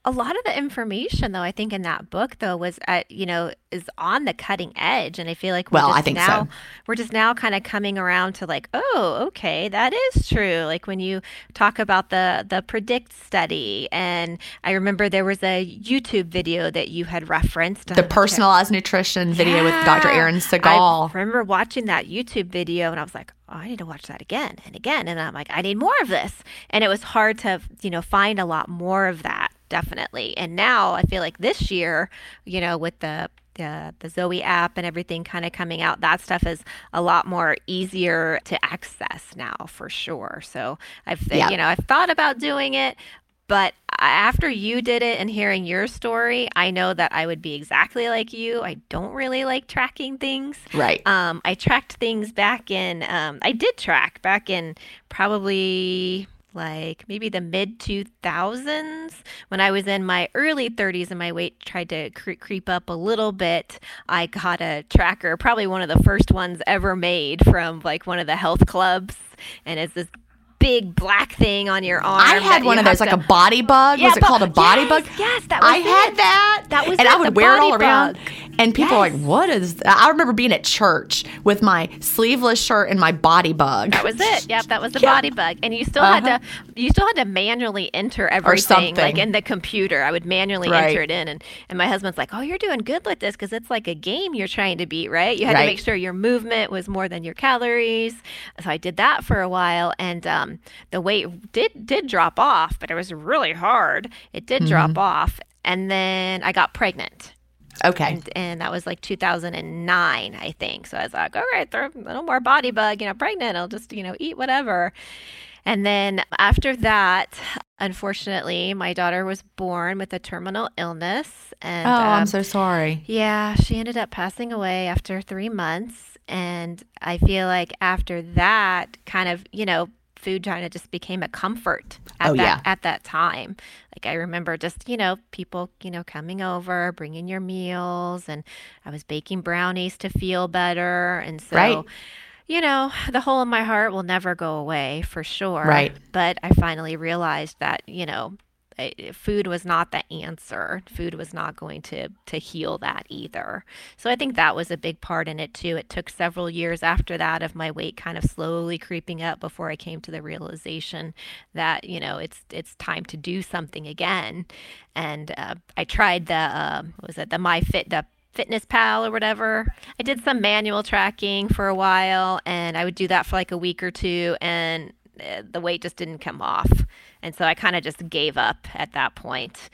a lot of the information though i think in that book though was at you know is on the cutting edge and i feel like well i think now so. we're just now kind of coming around to like oh okay that is true like when you talk about the the predict study and i remember there was a youtube video that you had referenced the uh, personalized nutrition video yeah. with dr Eran Segal i remember watching that youtube video and i was like oh, I need to watch that again and again. And I'm like, I need more of this. And it was hard to, you know, find a lot more of that definitely. And now I feel like this year, you know, with the the, the Zoe app and everything kind of coming out, that stuff is a lot more easier to access now for sure. So I've, yeah. you know, I've thought about doing it, but after you did it and hearing your story, I know that I would be exactly like you. I don't really like tracking things. Right. Um, I tracked things back in, um, I did track back in probably like maybe the mid 2000s when I was in my early 30s and my weight tried to cre- creep up a little bit. I got a tracker, probably one of the first ones ever made from like one of the health clubs. And it's this big black thing on your arm. I had one of those, to... like a body bug. Yeah, was it called a body yes, bug? Yes, that was I it. had that. That was and it, I would wear it all bug. around. And people yes. are like, "What is?" That? I remember being at church with my sleeveless shirt and my BodyBugg. That was it. Yep, that was the [laughs] yeah. BodyBugg. And you still uh-huh. had to, you still had to manually enter everything, like in the computer. I would manually right. enter it in, and and my husband's like, "Oh, you're doing good with this because it's like a game you're trying to beat, right? You had right. to make sure your movement was more than your calories." So I did that for a while, and um, the weight did did drop off, but it was really hard. It did mm-hmm. drop off, and then I got pregnant. Okay. And, and, that was like 2009, I think. So I was like, all right, throw a little more BodyBugg, you know, pregnant. I'll just, you know, eat whatever. And then after that, unfortunately, my daughter was born with a terminal illness. And oh, um, I'm so sorry. yeah, she ended up passing away after three months. And I feel like after that, kind of, you know, food kind of just became a comfort at Oh, that yeah. at that time. Like I remember just, you know, people, you know, coming over, bringing your meals and I was baking brownies to feel better. And so Right. you know, the hole in my heart will never go away for sure. Right. But I finally realized that, you know, food was not the answer. Food was not going to to heal that either. So I think that was a big part in it too. It took several years after that of my weight kind of slowly creeping up before I came to the realization that you know it's it's time to do something again. And uh, I tried the uh, what was it the MyFit the Fitness Pal or whatever. I did some manual tracking for a while, and I would do that for like a week or two, and the weight just didn't come off. And so I kind of just gave up at that point.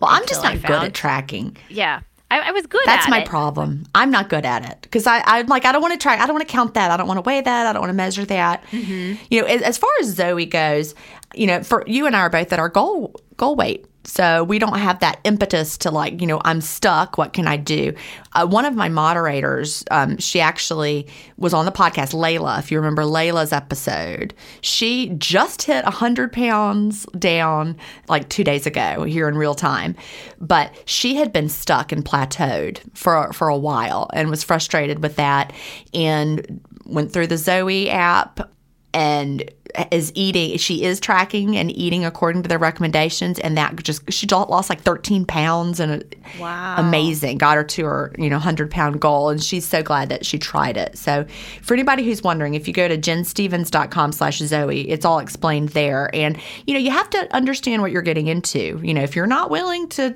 Well, I'm just not good at tracking. Yeah, I, I was good That's at my it. problem. I'm not good at it because I, I'm like, I don't want to track. I don't want to count that. I don't want to weigh that. I don't want to measure that. Mm-hmm. You know, as, as far as Zoe goes, you know, for you and I are both at our goal goal weight. So we don't have that impetus to like, you know, I'm stuck. What can I do? Uh, one of my moderators, um, she actually was on the podcast, Layla. If you remember Layla's episode, she just hit 100 pounds down like two days ago here in real time. But she had been stuck and plateaued for, for a while and was frustrated with that and went through the Zoe app and is eating she is tracking and eating according to their recommendations and that just she lost like 13 pounds and Wow. amazing got her to her you know 100 pound goal and she's so glad that she tried it. So for anybody who's wondering if you go to ginstephens.com slash zoe it's all explained there. And you know you have to understand what you're getting into. You know if you're not willing to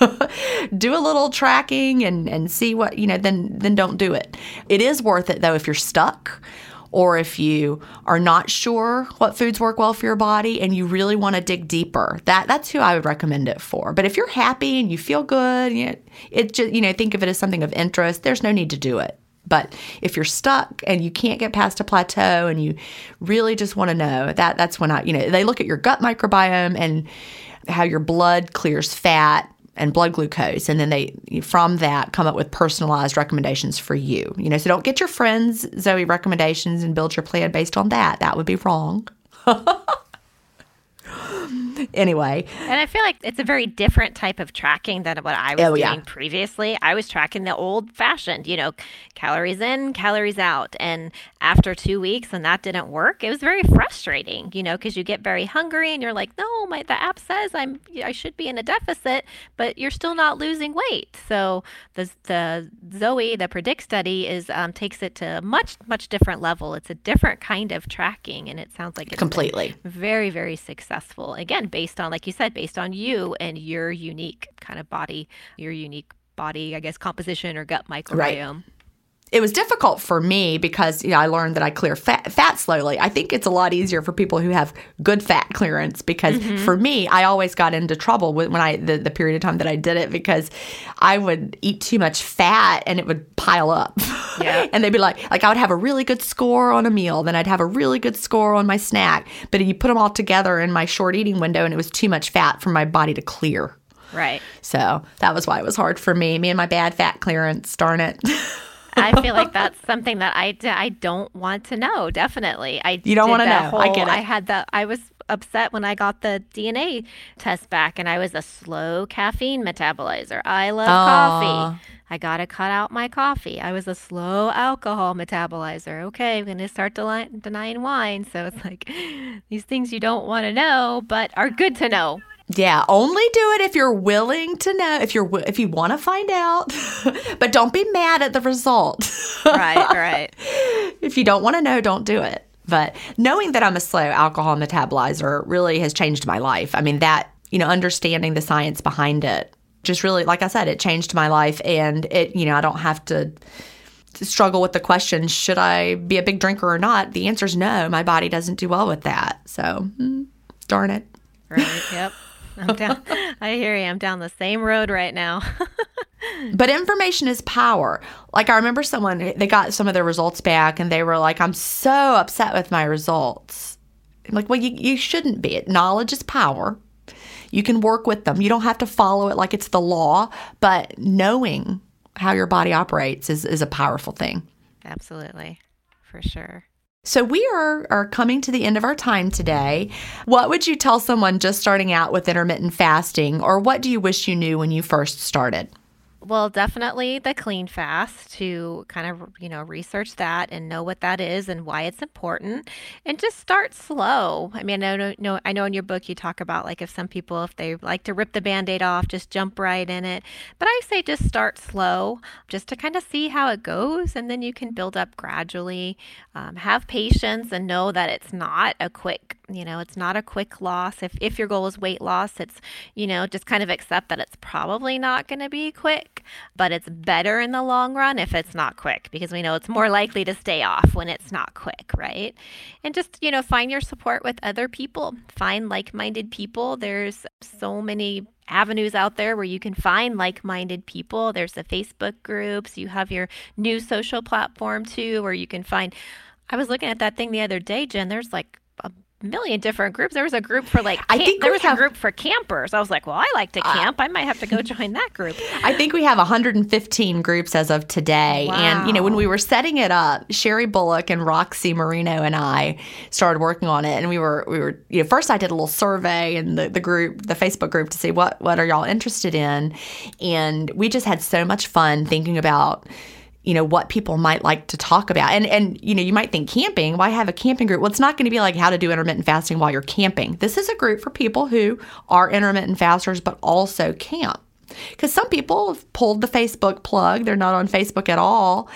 [laughs] do a little tracking and and see what you know then then don't do it. It is worth it though if you're stuck or if you are not sure what foods work well for your body and you really want to dig deeper that that's who i would recommend it for. But if you're happy and you feel good you it just you know think of it as something of interest there's no need to do it. But if you're stuck and you can't get past a plateau and you really just want to know that that's when i you know they look at your gut microbiome and how your blood clears fat and blood glucose and then they from that come up with personalized recommendations for you. You know so don't get your friends zoe recommendations and build your plan based on that. That would be wrong [laughs] [gasps] anyway And I feel like it's a very different type of tracking than what I was Oh, doing yeah. previously. I was tracking the old fashioned, you know, calories in, calories out. And after two weeks and that didn't work, it was very frustrating, you know, because you get very hungry and you're like, no, my the app says I'm I should be in a deficit, but you're still not losing weight. So the the Zoe, the predict study is um, takes it to a much, much different level. It's a different kind of tracking and it sounds like it's completely very very successful again based on like you said based on you and your unique kind of body your unique body i guess composition or gut microbiome it was difficult for me because you know, I learned that I clear fat, fat slowly. I think it's a lot easier for people who have good fat clearance because mm-hmm. for me, I always got into trouble with when I the, the period of time that I did it because I would eat too much fat and it would pile up. Yeah. [laughs] and they'd be like, like I would have a really good score on a meal, then I'd have a really good score on my snack, but you put them all together in my short eating window, and it was too much fat for my body to clear. right So that was why it was hard for me. Me and my bad fat clearance. Darn it. [laughs] i [laughs] feel like that's something that I, I don't want to know definitely i You don't wanna that know. I get it. i had that. i was upset when i got the dna test back and i was a slow caffeine metabolizer i love Aw. coffee I got to cut out my coffee. I was a slow alcohol metabolizer. Okay, I'm going to start deli- denying wine. So it's like [laughs] these things you don't want to know, but are good to know. Yeah, only do it if you're willing to know, if you're if you want to find out. [laughs] but don't be mad at the result. Right, [laughs] right. if you don't want to know, don't do it. But knowing that I'm a slow alcohol metabolizer really has changed my life. I mean, that, you know, understanding the science behind it just really, like I said, it changed my life. And it, you know, I don't have to struggle with the question, should I be a big drinker or not? The answer is no. My body doesn't do well with that. So, mm, darn it. Right. Yep. I'm down. I hear you. I'm down the same road right now. [laughs] But information is power. Like I remember someone they got some of their results back and they were like, "I'm so upset with my results." I'm like, well, you, you shouldn't be. Knowledge is power. You can work with them. You don't have to follow it like it's the law, but knowing how your body operates is, is a powerful thing. Absolutely, for sure. So we are are coming to the end of our time today. What would you tell someone just starting out with intermittent fasting or what do you wish you knew when you first started? Well, definitely the clean fast to kind of, you know, research that and know what that is and why it's important and just start slow. I mean, I know, know I know in your book you talk about like if some people if they like to rip the band-aid off, just jump right in it. But I say just start slow just to kind of see how it goes and then you can build up gradually. Um, have patience and know that it's not a quick you know it's not a quick loss if if your goal is weight loss it's you know just kind of accept that it's probably not going to be quick but it's better in the long run if it's not quick because we know it's more likely to stay off when it's not quick right? And just you know find your support with other people. Find like-minded people. There's so many avenues out there where you can find like-minded people. There's the facebook groups. You have your new social platform too where you can find I was looking at that thing the other day, Gin. There's like million different groups. There was a group for like I think there was have, a group for campers. I was like, well, I like to uh, camp. Uh, I might have to go join that group. [laughs] I think we have 115 groups as of today. Wow. And you know, when we were setting it up, Sherry Bullock and Roxy Marino and I started working on it. And we were we were you know, first I did a little survey in the, the group, the Facebook group to see what what are y'all interested in. And we just had so much fun thinking about you know what people might like to talk about. And and you know you might think camping why have a camping group? Well it's not going to be like how to do intermittent fasting while you're camping. This is a group for people who are intermittent fasters but also camp. Because some people have pulled the facebook plug. They're not on facebook at all.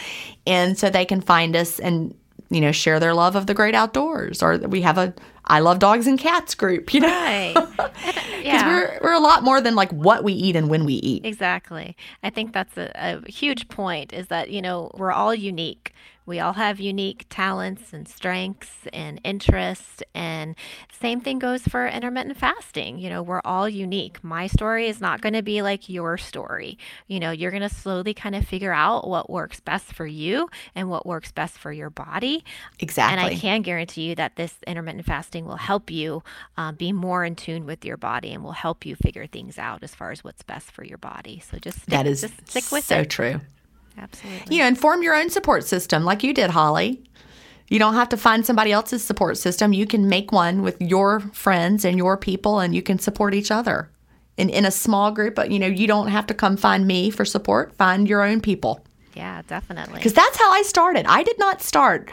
And so they can find us and you know share their love of the great outdoors or we have a I love dogs and cats group, you know? Right. [laughs] [laughs] Yeah. we're, we're a lot more than like what we eat and when we eat. Exactly. I think that's a, a huge point is that, you know, we're all unique. We all have unique talents and strengths and interests. And same thing goes for intermittent fasting. You know, we're all unique. My story is not going to be like your story. You know, you're going to slowly kind of figure out what works best for you and what works best for your body. Exactly. And I can guarantee you that this intermittent fasting will help you uh, be more in tune with your body and will help you figure things out as far as what's best for your body. So just stick, that is just stick with it. so it. true. Absolutely. You know, and form your own support system like you did, Holly. You don't have to find somebody else's support system. You can make one with your friends and your people, and you can support each other in, in a small group. But, you know, you don't have to come find me for support. Find your own people. Yeah, definitely. Because that's how I started. I did not start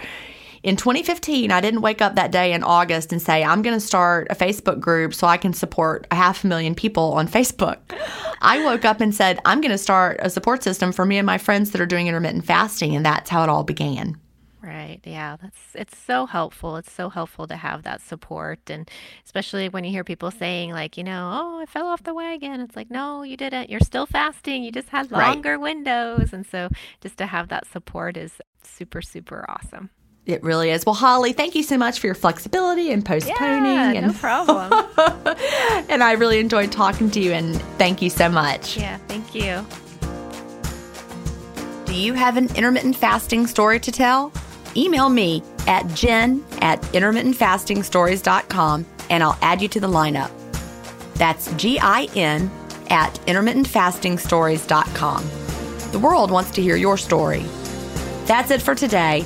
in 2015, I didn't wake up that day in August and say, I'm going to start a Facebook group so I can support a half a million people on Facebook. I woke up and said, I'm going to start a support system for me and my friends that are doing intermittent fasting. And that's how it all began. Right. Yeah. That's it's so helpful. It's so helpful to have that support and especially when you hear people saying like, you know, oh, I fell off the wagon. It's like, no, you didn't. You're still fasting. You just had longer right. windows. And so just to have that support is super super awesome. It really is. Well, Holly, thank you so much for your flexibility and postponing. Yeah, and, no problem. [laughs] and I really enjoyed talking to you, and thank you so much. Yeah, thank you. Do you have an intermittent fasting story to tell? Email me at gin at intermittentfastingstories.com and I'll add you to the lineup. That's G I N at intermittentfastingstories.com. The world wants to hear your story. That's it for today.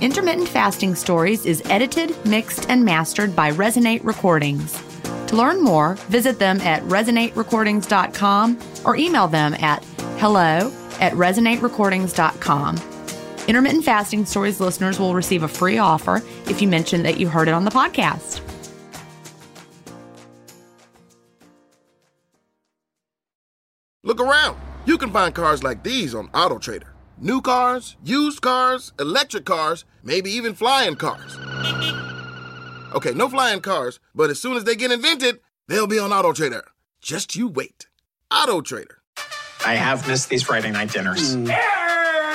Intermittent Fasting Stories is edited, mixed, and mastered by Resonate Recordings. To learn more, visit them at resonaterecordings.com or email them at hello at resonaterecordings.com. Intermittent Fasting Stories listeners will receive a free offer if you mention that you heard it on the podcast. Look around. You can find cars like these on AutoTrader. New cars, used cars, electric cars, maybe even flying cars. Okay, no flying cars, but as soon as they get invented, They'll be on Auto Trader. Just you wait. Auto Trader. I have missed these Friday night dinners. Hey,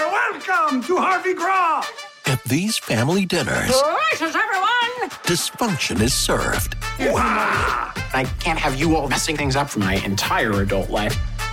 welcome to Harvey Graw. At these family dinners, Delicious, everyone! dysfunction is served. I can't have you all messing things up for my entire adult life.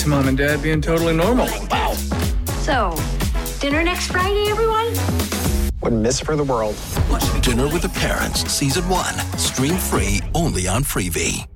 It's mom and dad being totally normal. Wow. So, dinner next Friday, everyone? Wouldn't miss for the world. Dinner with the Parents, Season 1. Stream free only on Freevee.